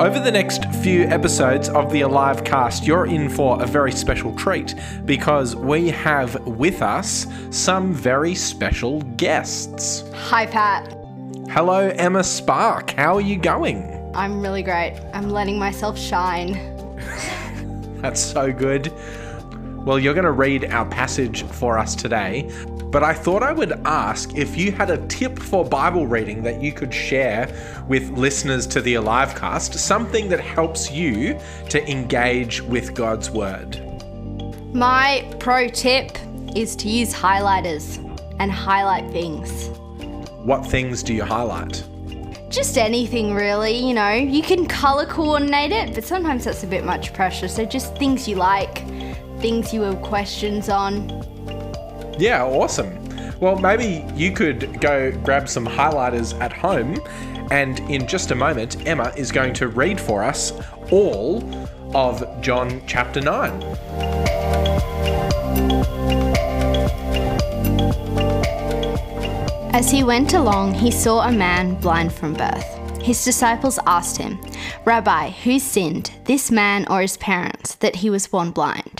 Over the next few episodes of the Alive cast, you're in for a very special treat because we have with us some very special guests. Hi, Pat. Hello, Emma Spark. How are you going? I'm really great. I'm letting myself shine. That's so good. Well, you're going to read our passage for us today, but I thought I would ask if you had a tip for Bible reading that you could share with listeners to the Alivecast, something that helps you to engage with God's Word. My pro tip is to use highlighters and highlight things. What things do you highlight? Just anything really, you know. You can color coordinate it, but sometimes that's a bit much pressure. So just things you like, things you have questions on. Yeah, awesome. Well, maybe you could go grab some highlighters at home, and in just a moment, Emma is going to read for us all of John chapter 9. As he went along, he saw a man blind from birth. His disciples asked him, Rabbi, who sinned, this man or his parents, that he was born blind?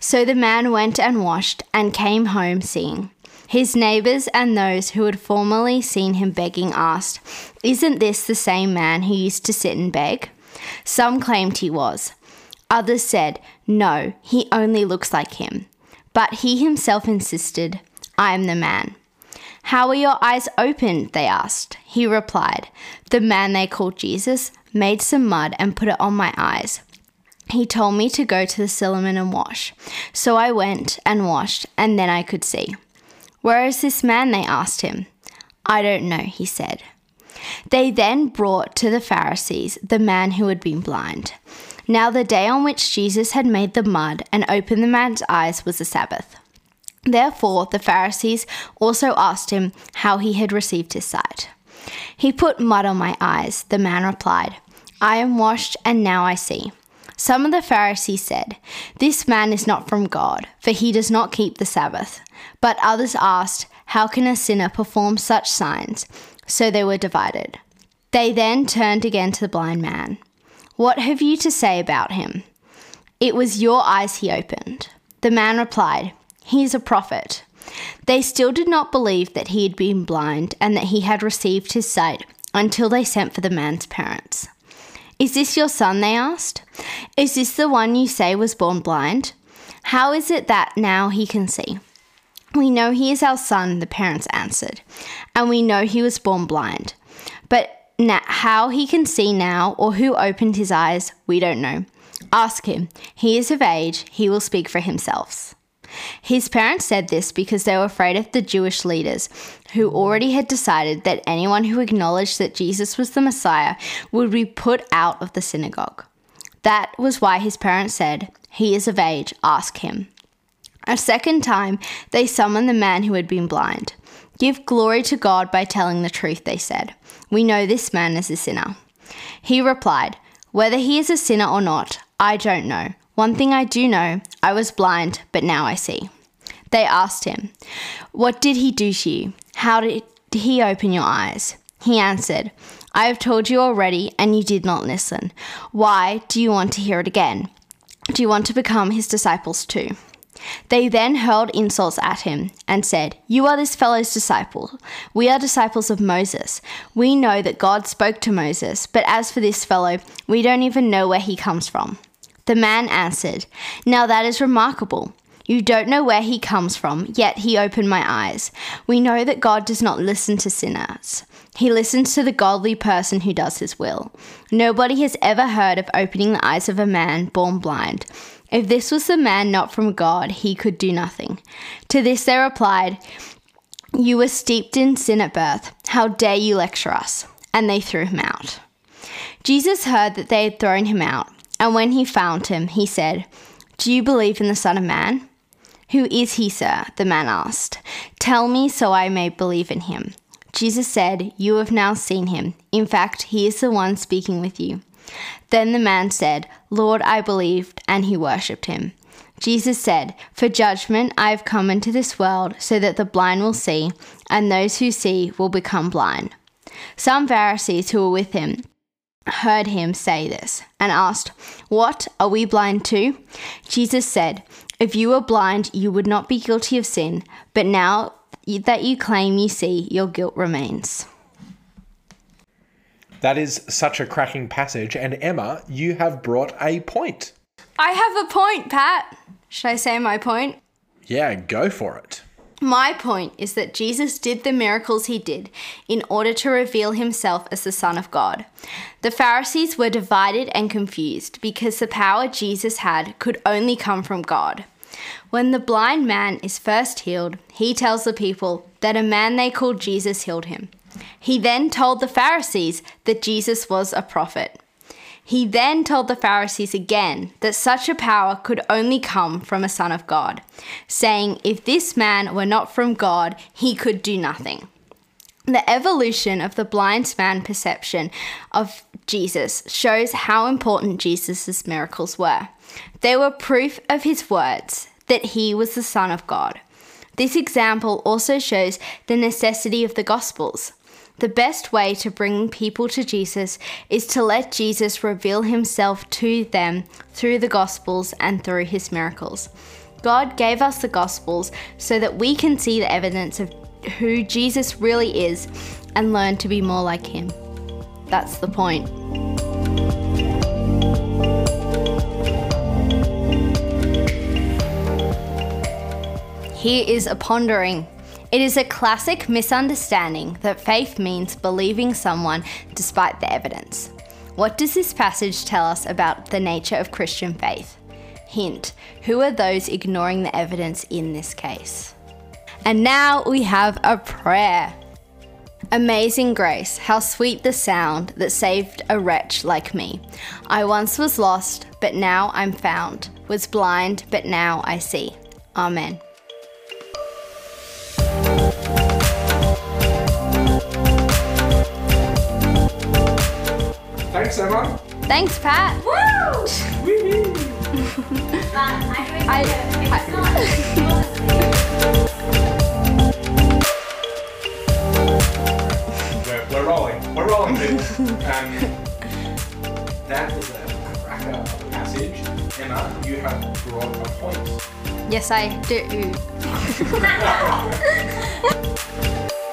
So the man went and washed and came home seeing. His neighbors and those who had formerly seen him begging asked, Isn't this the same man who used to sit and beg? Some claimed he was. Others said, No, he only looks like him. But he himself insisted, I am the man. How were your eyes opened? They asked. He replied, The man they called Jesus made some mud and put it on my eyes. He told me to go to the Siloam and wash. So I went and washed, and then I could see. Where is this man? They asked him. I don't know, he said. They then brought to the Pharisees the man who had been blind. Now, the day on which Jesus had made the mud and opened the man's eyes was the Sabbath. Therefore, the Pharisees also asked him how he had received his sight. He put mud on my eyes, the man replied. I am washed, and now I see. Some of the Pharisees said, This man is not from God, for he does not keep the Sabbath. But others asked, How can a sinner perform such signs? So they were divided. They then turned again to the blind man. What have you to say about him? It was your eyes he opened. The man replied, He is a prophet. They still did not believe that he had been blind and that he had received his sight until they sent for the man's parents. Is this your son? They asked. Is this the one you say was born blind? How is it that now he can see? We know he is our son, the parents answered, and we know he was born blind. But how he can see now or who opened his eyes, we don't know. Ask him. He is of age, he will speak for himself. His parents said this because they were afraid of the Jewish leaders, who already had decided that anyone who acknowledged that Jesus was the Messiah would be put out of the synagogue. That was why his parents said, He is of age, ask him. A second time, they summoned the man who had been blind. Give glory to God by telling the truth, they said. We know this man is a sinner. He replied, Whether he is a sinner or not, I don't know. One thing I do know I was blind, but now I see. They asked him, What did he do to you? How did he open your eyes? He answered, I have told you already, and you did not listen. Why do you want to hear it again? Do you want to become his disciples too? They then hurled insults at him and said, You are this fellow's disciple. We are disciples of Moses. We know that God spoke to Moses, but as for this fellow, we don't even know where he comes from. The man answered, Now that is remarkable. You don't know where he comes from, yet he opened my eyes. We know that God does not listen to sinners. He listens to the godly person who does his will. Nobody has ever heard of opening the eyes of a man born blind. If this was the man not from God, he could do nothing. To this they replied, You were steeped in sin at birth. How dare you lecture us? And they threw him out. Jesus heard that they had thrown him out, and when he found him, he said, Do you believe in the Son of Man? Who is he, sir? the man asked. Tell me so I may believe in him. Jesus said, You have now seen him. In fact, he is the one speaking with you. Then the man said, Lord, I believed, and he worshipped him. Jesus said, For judgment I have come into this world so that the blind will see, and those who see will become blind. Some Pharisees who were with him heard him say this and asked, What? Are we blind too? Jesus said, If you were blind, you would not be guilty of sin, but now that you claim you see, your guilt remains. That is such a cracking passage. And Emma, you have brought a point. I have a point, Pat. Should I say my point? Yeah, go for it. My point is that Jesus did the miracles he did in order to reveal himself as the Son of God. The Pharisees were divided and confused because the power Jesus had could only come from God. When the blind man is first healed, he tells the people that a man they called Jesus healed him. He then told the Pharisees that Jesus was a prophet. He then told the Pharisees again that such a power could only come from a Son of God, saying if this man were not from God, he could do nothing. The evolution of the blind man perception of Jesus shows how important Jesus' miracles were. They were proof of his words that he was the Son of God. This example also shows the necessity of the Gospels. The best way to bring people to Jesus is to let Jesus reveal himself to them through the Gospels and through his miracles. God gave us the Gospels so that we can see the evidence of who Jesus really is and learn to be more like him. That's the point. Here is a pondering. It is a classic misunderstanding that faith means believing someone despite the evidence. What does this passage tell us about the nature of Christian faith? Hint Who are those ignoring the evidence in this case? And now we have a prayer. Amazing grace, how sweet the sound that saved a wretch like me. I once was lost, but now I'm found, was blind, but now I see. Amen. Thanks, Emma. Thanks, Pat. Woo! I, We're, we're rolling. We're rolling, dude. um, that is a cracker passage. Emma, you have brought a point. Yes, I do.